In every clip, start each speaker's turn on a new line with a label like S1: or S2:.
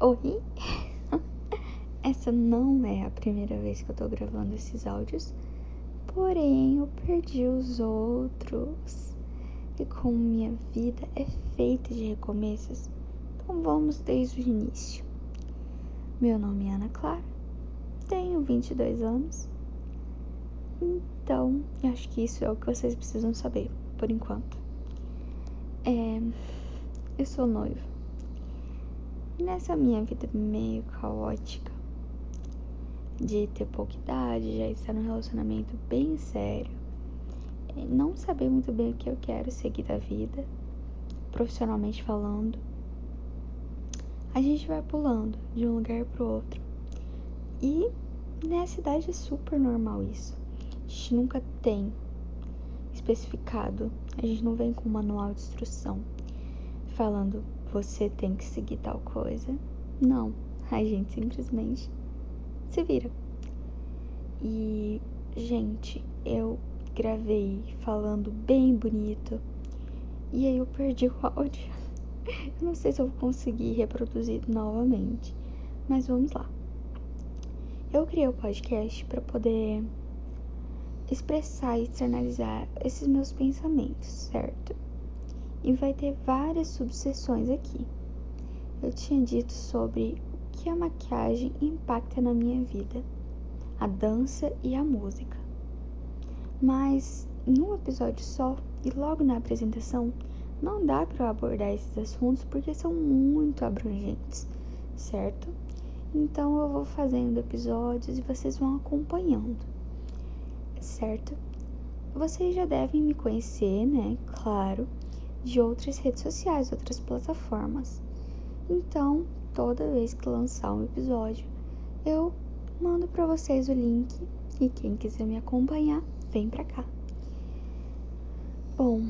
S1: Oi! Essa não é a primeira vez que eu tô gravando esses áudios, porém eu perdi os outros. E como minha vida é feita de recomeços, então vamos desde o início. Meu nome é Ana Clara, tenho 22 anos, então acho que isso é o que vocês precisam saber por enquanto. É, eu sou noiva. Nessa minha vida meio caótica, de ter pouca idade, já estar num relacionamento bem sério, é, não saber muito bem o que eu quero seguir da vida, profissionalmente falando. A gente vai pulando de um lugar pro outro. E nessa idade é super normal isso. A gente nunca tem especificado, a gente não vem com um manual de instrução falando você tem que seguir tal coisa. Não, a gente simplesmente se vira. E, gente, eu gravei falando bem bonito e aí eu perdi o áudio. Eu não sei se eu vou conseguir reproduzir novamente, mas vamos lá. Eu criei o podcast para poder expressar e externalizar esses meus pensamentos, certo? E vai ter várias subseções aqui. Eu tinha dito sobre o que a maquiagem impacta na minha vida, a dança e a música. Mas num episódio só e logo na apresentação, não dá para abordar esses assuntos porque são muito abrangentes, certo? Então eu vou fazendo episódios e vocês vão acompanhando certo? Vocês já devem me conhecer, né? Claro, de outras redes sociais, outras plataformas. Então, toda vez que lançar um episódio, eu mando para vocês o link e quem quiser me acompanhar, vem pra cá. Bom,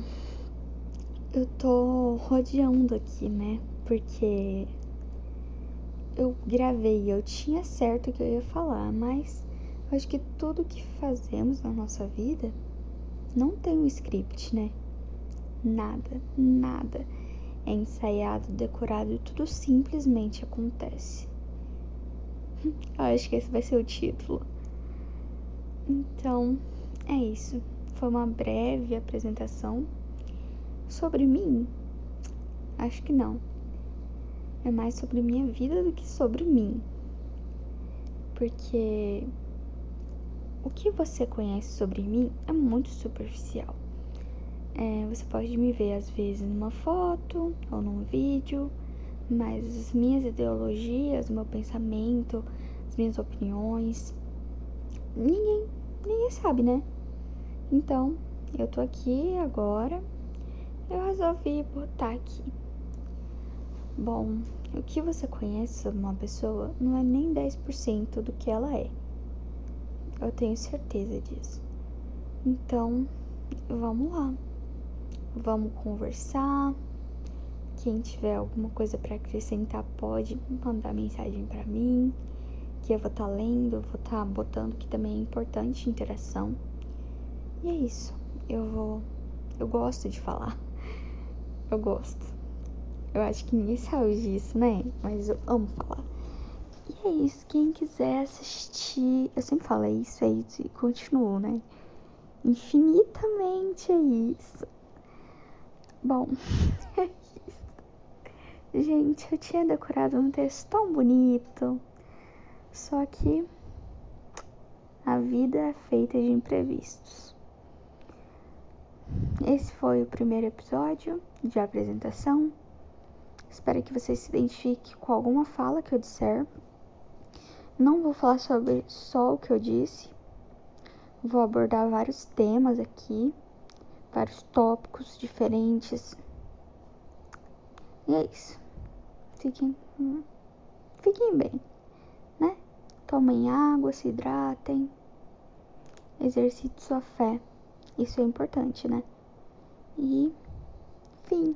S1: eu tô rodeando aqui, né? Porque eu gravei, eu tinha certo que eu ia falar, mas eu acho que tudo que fazemos na nossa vida não tem um script, né? Nada, nada é ensaiado, decorado e tudo simplesmente acontece. Eu acho que esse vai ser o título. Então, é isso. Foi uma breve apresentação sobre mim. Acho que não. É mais sobre minha vida do que sobre mim. Porque o que você conhece sobre mim é muito superficial. É, você pode me ver às vezes numa foto ou num vídeo, mas as minhas ideologias, o meu pensamento, as minhas opiniões, ninguém, ninguém sabe, né? Então, eu tô aqui agora, eu resolvi botar aqui. Bom, o que você conhece sobre uma pessoa não é nem 10% do que ela é. Eu tenho certeza disso. Então, vamos lá. Vamos conversar. Quem tiver alguma coisa para acrescentar pode mandar mensagem para mim, que eu vou estar tá lendo, vou estar tá botando que também é importante interação. E é isso. Eu vou eu gosto de falar. Eu gosto. Eu acho que ninguém sabe disso, né? Mas eu amo falar. E é isso. Quem quiser assistir. Eu sempre falo isso, é isso e continuo, né? Infinitamente é isso. Bom. Gente, eu tinha decorado um texto tão bonito. Só que a vida é feita de imprevistos. Esse foi o primeiro episódio de apresentação. Espero que você se identifique com alguma fala que eu disser. Não vou falar sobre só o que eu disse, vou abordar vários temas aqui, vários tópicos diferentes. E é isso. Fiquem, fiquem bem, né? Tomem água, se hidratem, exercite sua fé. Isso é importante, né? E fim.